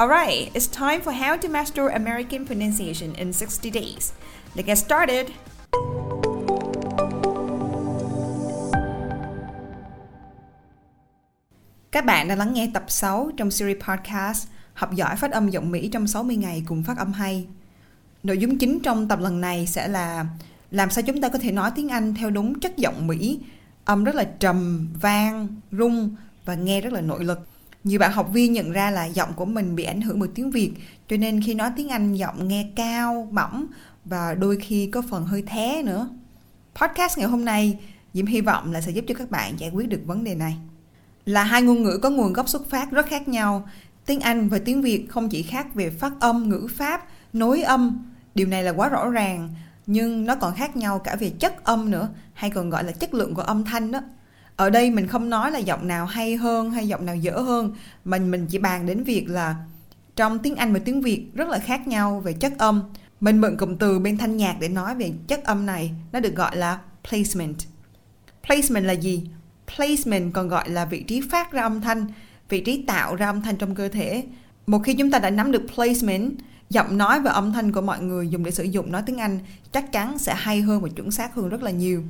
Alright, it's time for how to master American pronunciation in 60 days. Let's get started. Các bạn đã lắng nghe tập 6 trong series podcast Học giỏi phát âm giọng Mỹ trong 60 ngày cùng phát âm hay. Nội dung chính trong tập lần này sẽ là làm sao chúng ta có thể nói tiếng Anh theo đúng chất giọng Mỹ, âm rất là trầm, vang, rung và nghe rất là nội lực. Nhiều bạn học viên nhận ra là giọng của mình bị ảnh hưởng bởi tiếng Việt, cho nên khi nói tiếng Anh giọng nghe cao, mỏng và đôi khi có phần hơi thé nữa. Podcast ngày hôm nay, Diễm hy vọng là sẽ giúp cho các bạn giải quyết được vấn đề này. Là hai ngôn ngữ có nguồn gốc xuất phát rất khác nhau, tiếng Anh và tiếng Việt không chỉ khác về phát âm, ngữ pháp, nối âm, điều này là quá rõ ràng, nhưng nó còn khác nhau cả về chất âm nữa, hay còn gọi là chất lượng của âm thanh đó ở đây mình không nói là giọng nào hay hơn hay giọng nào dở hơn. Mình mình chỉ bàn đến việc là trong tiếng Anh và tiếng Việt rất là khác nhau về chất âm. Mình mượn cụm từ bên thanh nhạc để nói về chất âm này. Nó được gọi là placement. Placement là gì? Placement còn gọi là vị trí phát ra âm thanh, vị trí tạo ra âm thanh trong cơ thể. Một khi chúng ta đã nắm được placement, giọng nói và âm thanh của mọi người dùng để sử dụng nói tiếng Anh chắc chắn sẽ hay hơn và chuẩn xác hơn rất là nhiều.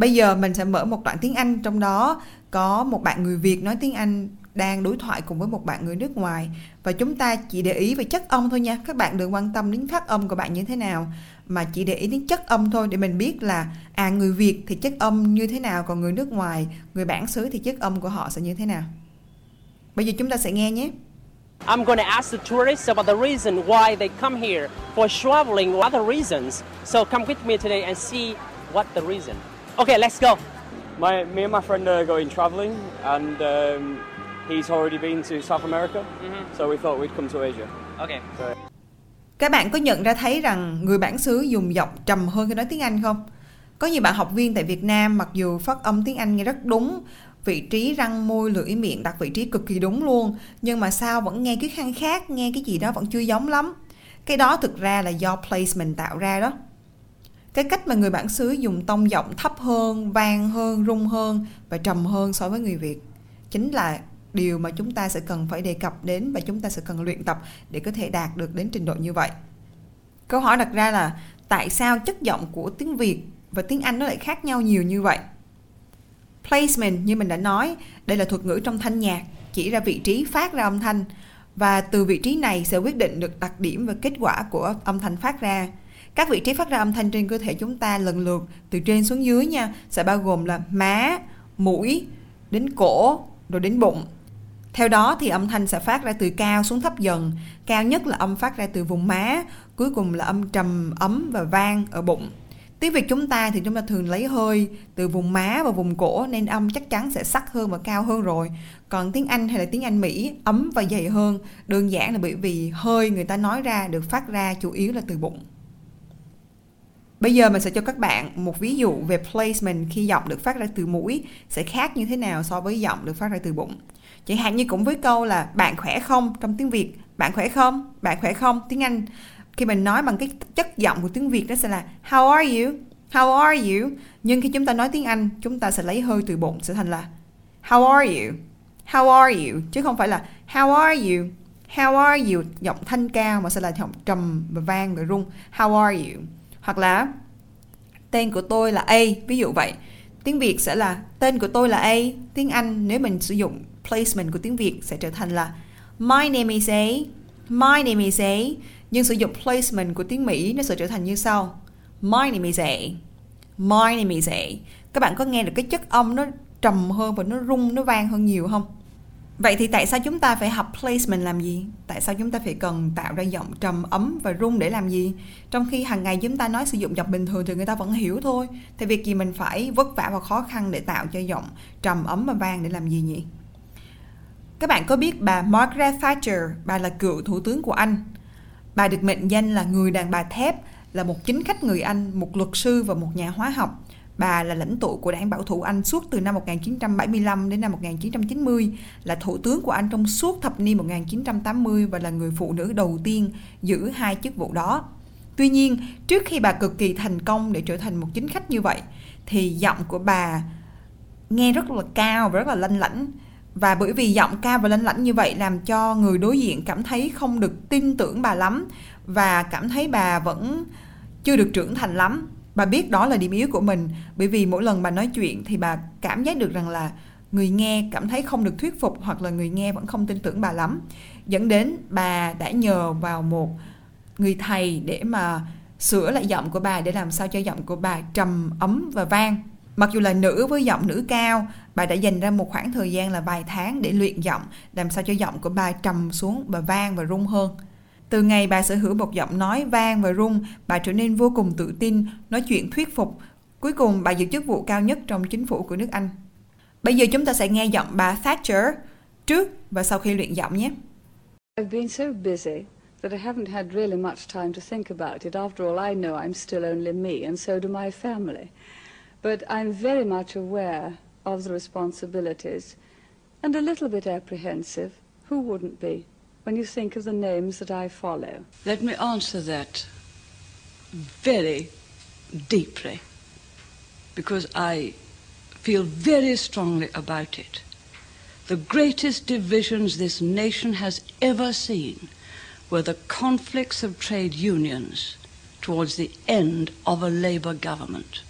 Bây giờ mình sẽ mở một đoạn tiếng Anh, trong đó có một bạn người Việt nói tiếng Anh đang đối thoại cùng với một bạn người nước ngoài và chúng ta chỉ để ý về chất âm thôi nha các bạn đừng quan tâm đến phát âm của bạn như thế nào, mà chỉ để ý đến chất âm thôi để mình biết là à người Việt thì chất âm như thế nào, còn người nước ngoài, người bản xứ thì chất âm của họ sẽ như thế nào bây giờ chúng ta sẽ nghe nhé I'm going to ask the tourists about the reason why they come here for traveling or other reasons. So come with me today and see what the reason. Okay, let's go. My, me and my friend are going travelling, and um, he's already been to South America, mm-hmm. so we thought we'd come to Asia. Okay. So, Các bạn có nhận ra thấy rằng người bản xứ dùng giọng trầm hơn khi nói tiếng Anh không? Có nhiều bạn học viên tại Việt Nam mặc dù phát âm tiếng Anh nghe rất đúng, vị trí răng môi lưỡi miệng đặt vị trí cực kỳ đúng luôn, nhưng mà sao vẫn nghe cái khăn khác, nghe cái gì đó vẫn chưa giống lắm. Cái đó thực ra là do placement tạo ra đó cái cách mà người bản xứ dùng tông giọng thấp hơn, vang hơn, rung hơn và trầm hơn so với người việt chính là điều mà chúng ta sẽ cần phải đề cập đến và chúng ta sẽ cần luyện tập để có thể đạt được đến trình độ như vậy. Câu hỏi đặt ra là tại sao chất giọng của tiếng việt và tiếng anh nó lại khác nhau nhiều như vậy? Placement như mình đã nói, đây là thuật ngữ trong thanh nhạc, chỉ ra vị trí phát ra âm thanh và từ vị trí này sẽ quyết định được đặc điểm và kết quả của âm thanh phát ra các vị trí phát ra âm thanh trên cơ thể chúng ta lần lượt từ trên xuống dưới nha sẽ bao gồm là má, mũi, đến cổ, rồi đến bụng. Theo đó thì âm thanh sẽ phát ra từ cao xuống thấp dần. Cao nhất là âm phát ra từ vùng má, cuối cùng là âm trầm, ấm và vang ở bụng. Tiếng Việt chúng ta thì chúng ta thường lấy hơi từ vùng má và vùng cổ nên âm chắc chắn sẽ sắc hơn và cao hơn rồi. Còn tiếng Anh hay là tiếng Anh Mỹ ấm và dày hơn, đơn giản là bởi vì hơi người ta nói ra được phát ra chủ yếu là từ bụng. Bây giờ mình sẽ cho các bạn một ví dụ về placement khi giọng được phát ra từ mũi sẽ khác như thế nào so với giọng được phát ra từ bụng. Chẳng hạn như cũng với câu là bạn khỏe không trong tiếng Việt, bạn khỏe không, bạn khỏe không tiếng Anh. Khi mình nói bằng cái chất giọng của tiếng Việt đó sẽ là How are you? How are you? Nhưng khi chúng ta nói tiếng Anh, chúng ta sẽ lấy hơi từ bụng sẽ thành là How are you? How are you? Chứ không phải là How are you? How are you? Giọng thanh cao mà sẽ là giọng trầm và vang và rung. How are you? Hoặc là tên của tôi là A ví dụ vậy tiếng Việt sẽ là tên của tôi là A tiếng Anh nếu mình sử dụng placement của tiếng Việt sẽ trở thành là My name is A My name is A nhưng sử dụng placement của tiếng Mỹ nó sẽ trở thành như sau My name is A. My name is A. Các bạn có nghe được cái chất âm nó trầm hơn và nó rung, nó vang hơn nhiều không? Vậy thì tại sao chúng ta phải học placement làm gì? Tại sao chúng ta phải cần tạo ra giọng trầm ấm và rung để làm gì? Trong khi hàng ngày chúng ta nói sử dụng giọng bình thường thì người ta vẫn hiểu thôi. Thì việc gì mình phải vất vả và khó khăn để tạo cho giọng trầm ấm và vang để làm gì nhỉ? Các bạn có biết bà Margaret Thatcher, bà là cựu thủ tướng của Anh. Bà được mệnh danh là người đàn bà thép, là một chính khách người Anh, một luật sư và một nhà hóa học. Bà là lãnh tụ của đảng bảo thủ Anh suốt từ năm 1975 đến năm 1990, là thủ tướng của Anh trong suốt thập niên 1980 và là người phụ nữ đầu tiên giữ hai chức vụ đó. Tuy nhiên, trước khi bà cực kỳ thành công để trở thành một chính khách như vậy, thì giọng của bà nghe rất là cao và rất là lanh lảnh và bởi vì giọng cao và lanh lảnh như vậy làm cho người đối diện cảm thấy không được tin tưởng bà lắm và cảm thấy bà vẫn chưa được trưởng thành lắm bà biết đó là điểm yếu của mình, bởi vì mỗi lần bà nói chuyện thì bà cảm giác được rằng là người nghe cảm thấy không được thuyết phục hoặc là người nghe vẫn không tin tưởng bà lắm. Dẫn đến bà đã nhờ vào một người thầy để mà sửa lại giọng của bà để làm sao cho giọng của bà trầm ấm và vang. Mặc dù là nữ với giọng nữ cao, bà đã dành ra một khoảng thời gian là vài tháng để luyện giọng, làm sao cho giọng của bà trầm xuống và vang và rung hơn từ ngày bà sở hữu một giọng nói vang và rung, bà trở nên vô cùng tự tin, nói chuyện thuyết phục. Cuối cùng, bà giữ chức vụ cao nhất trong chính phủ của nước Anh. Bây giờ chúng ta sẽ nghe giọng bà Thatcher trước và sau khi luyện giọng nhé. I've been so busy that I haven't had really much time to think about it. After all, I know I'm still only me, and so do my family. But I'm very much aware of the responsibilities and a little bit apprehensive. Who wouldn't be? When you think of the names that I follow? Let me answer that very deeply because I feel very strongly about it. The greatest divisions this nation has ever seen were the conflicts of trade unions towards the end of a Labour government.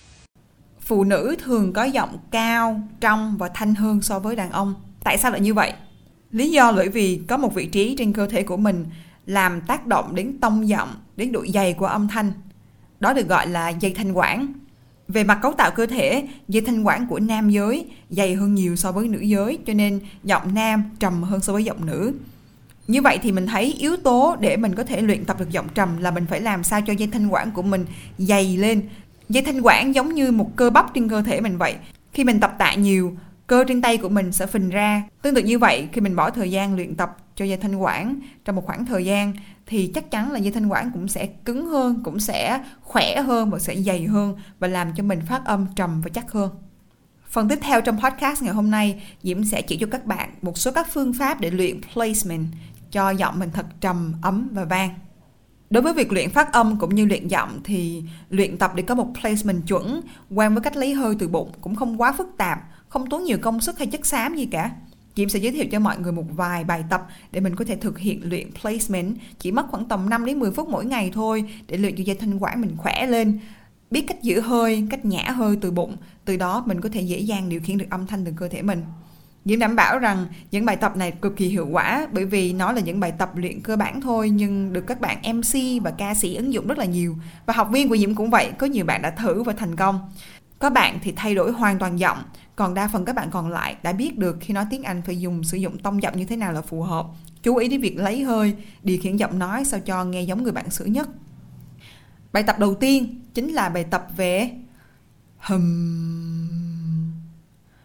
Phụ nữ thường có giọng cao, trong và thanh hơn so với đàn ông. Tại sao lại như vậy? Lý do bởi vì có một vị trí trên cơ thể của mình làm tác động đến tông giọng, đến độ dày của âm thanh. Đó được gọi là dây thanh quản. Về mặt cấu tạo cơ thể, dây thanh quản của nam giới dày hơn nhiều so với nữ giới, cho nên giọng nam trầm hơn so với giọng nữ. Như vậy thì mình thấy yếu tố để mình có thể luyện tập được giọng trầm là mình phải làm sao cho dây thanh quản của mình dày lên. Dây thanh quản giống như một cơ bắp trên cơ thể mình vậy. Khi mình tập tạ nhiều, cơ trên tay của mình sẽ phình ra. Tương tự như vậy, khi mình bỏ thời gian luyện tập cho dây thanh quản trong một khoảng thời gian thì chắc chắn là dây thanh quản cũng sẽ cứng hơn, cũng sẽ khỏe hơn và sẽ dày hơn và làm cho mình phát âm trầm và chắc hơn. Phần tiếp theo trong podcast ngày hôm nay, Diễm sẽ chỉ cho các bạn một số các phương pháp để luyện placement cho giọng mình thật trầm, ấm và vang. Đối với việc luyện phát âm cũng như luyện giọng thì luyện tập để có một placement chuẩn quen với cách lấy hơi từ bụng cũng không quá phức tạp không tốn nhiều công sức hay chất xám gì cả. Diễm sẽ giới thiệu cho mọi người một vài bài tập để mình có thể thực hiện luyện placement chỉ mất khoảng tầm 5 đến 10 phút mỗi ngày thôi để luyện cho dây thanh quản mình khỏe lên biết cách giữ hơi, cách nhả hơi từ bụng, từ đó mình có thể dễ dàng điều khiển được âm thanh từ cơ thể mình. Diễm đảm bảo rằng những bài tập này cực kỳ hiệu quả bởi vì nó là những bài tập luyện cơ bản thôi nhưng được các bạn MC và ca sĩ ứng dụng rất là nhiều. Và học viên của Diễm cũng vậy, có nhiều bạn đã thử và thành công. Có bạn thì thay đổi hoàn toàn giọng, còn đa phần các bạn còn lại đã biết được khi nói tiếng Anh phải dùng sử dụng tông giọng như thế nào là phù hợp. Chú ý đến việc lấy hơi, điều khiển giọng nói sao cho nghe giống người bạn xử nhất. Bài tập đầu tiên chính là bài tập về hầm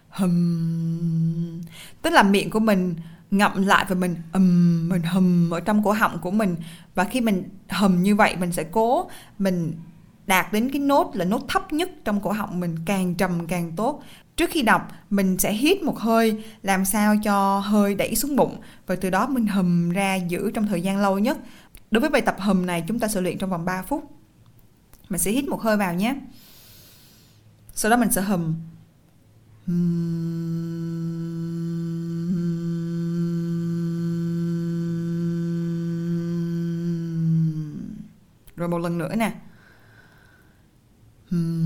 hầm tức là miệng của mình ngậm lại và mình ầm mình hầm ở trong cổ họng của mình và khi mình hầm như vậy mình sẽ cố mình đạt đến cái nốt là nốt thấp nhất trong cổ họng mình, càng trầm càng tốt. Trước khi đọc, mình sẽ hít một hơi, làm sao cho hơi đẩy xuống bụng và từ đó mình hầm ra giữ trong thời gian lâu nhất. Đối với bài tập hầm này, chúng ta sẽ luyện trong vòng 3 phút. Mình sẽ hít một hơi vào nhé. Sau đó mình sẽ hầm. Rồi một lần nữa nè. Hmm.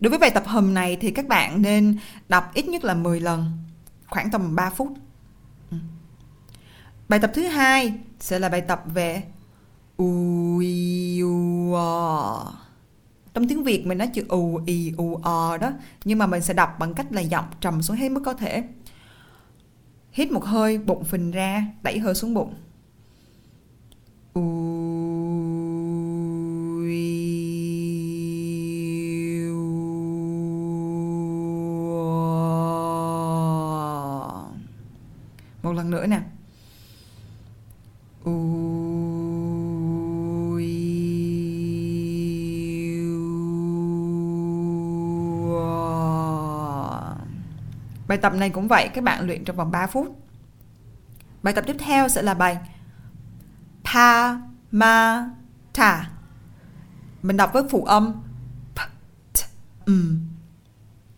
Đối với bài tập hầm này thì các bạn nên đọc ít nhất là 10 lần, khoảng tầm 3 phút. Hmm. Bài tập thứ hai sẽ là bài tập về u i u o. Trong tiếng Việt mình nói chữ u i u o đó, nhưng mà mình sẽ đọc bằng cách là giọng trầm xuống hết mức có thể. Hít một hơi, bụng phình ra, đẩy hơi xuống bụng. Một lần nữa nè. Tập này cũng vậy, các bạn luyện trong vòng 3 phút. Bài tập tiếp theo sẽ là bài pa ma ta. Mình đọc với phụ âm p, t, um.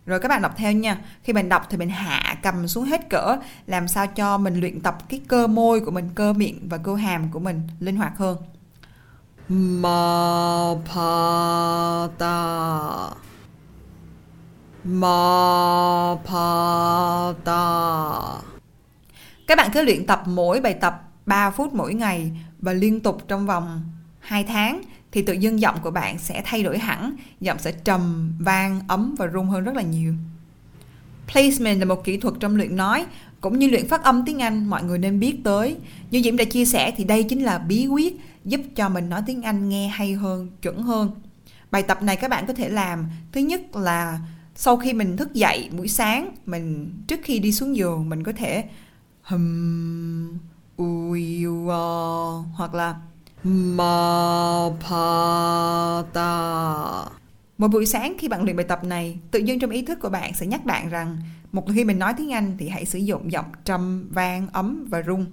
Rồi các bạn đọc theo nha. Khi mình đọc thì mình hạ cầm xuống hết cỡ làm sao cho mình luyện tập cái cơ môi của mình, cơ miệng và cơ hàm của mình linh hoạt hơn. Ma pa ta. Ma pa ta. Các bạn cứ luyện tập mỗi bài tập 3 phút mỗi ngày và liên tục trong vòng 2 tháng thì tự dưng giọng của bạn sẽ thay đổi hẳn, giọng sẽ trầm, vang, ấm và rung hơn rất là nhiều. Placement là một kỹ thuật trong luyện nói, cũng như luyện phát âm tiếng Anh mọi người nên biết tới. Như Diễm đã chia sẻ thì đây chính là bí quyết giúp cho mình nói tiếng Anh nghe hay hơn, chuẩn hơn. Bài tập này các bạn có thể làm thứ nhất là sau khi mình thức dậy buổi sáng, mình trước khi đi xuống giường mình có thể hum ui uh, hoặc là ma pa ta. Một buổi sáng khi bạn luyện bài tập này, tự nhiên trong ý thức của bạn sẽ nhắc bạn rằng một khi mình nói tiếng Anh thì hãy sử dụng giọng trầm, vang, ấm và rung.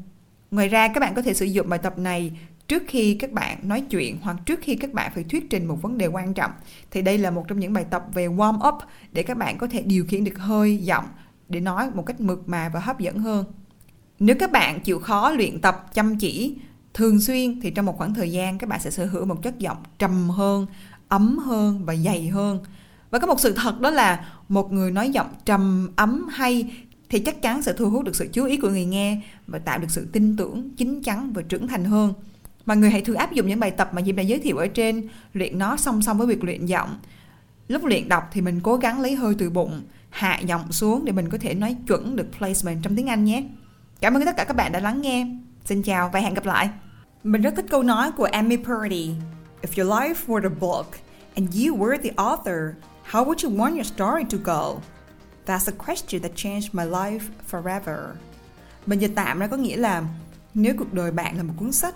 Ngoài ra các bạn có thể sử dụng bài tập này trước khi các bạn nói chuyện hoặc trước khi các bạn phải thuyết trình một vấn đề quan trọng. Thì đây là một trong những bài tập về warm up để các bạn có thể điều khiển được hơi, giọng để nói một cách mượt mà và hấp dẫn hơn. Nếu các bạn chịu khó luyện tập chăm chỉ thường xuyên thì trong một khoảng thời gian các bạn sẽ sở hữu một chất giọng trầm hơn, ấm hơn và dày hơn. Và có một sự thật đó là một người nói giọng trầm, ấm hay thì chắc chắn sẽ thu hút được sự chú ý của người nghe và tạo được sự tin tưởng, chín chắn và trưởng thành hơn. Mọi người hãy thử áp dụng những bài tập mà Diệp đã giới thiệu ở trên, luyện nó song song với việc luyện giọng. Lúc luyện đọc thì mình cố gắng lấy hơi từ bụng, hạ giọng xuống để mình có thể nói chuẩn được placement trong tiếng Anh nhé. Cảm ơn tất cả các bạn đã lắng nghe. Xin chào và hẹn gặp lại. Mình rất thích câu nói của Amy Purdy. If your life were a book and you were the author, how would you want your story to go? That's a question that changed my life forever. Mình dịch tạm ra có nghĩa là nếu cuộc đời bạn là một cuốn sách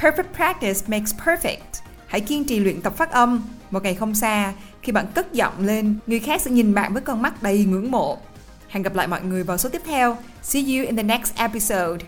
Perfect practice makes perfect. Hãy kiên trì luyện tập phát âm. Một ngày không xa, khi bạn cất giọng lên, người khác sẽ nhìn bạn với con mắt đầy ngưỡng mộ. Hẹn gặp lại mọi người vào số tiếp theo. See you in the next episode.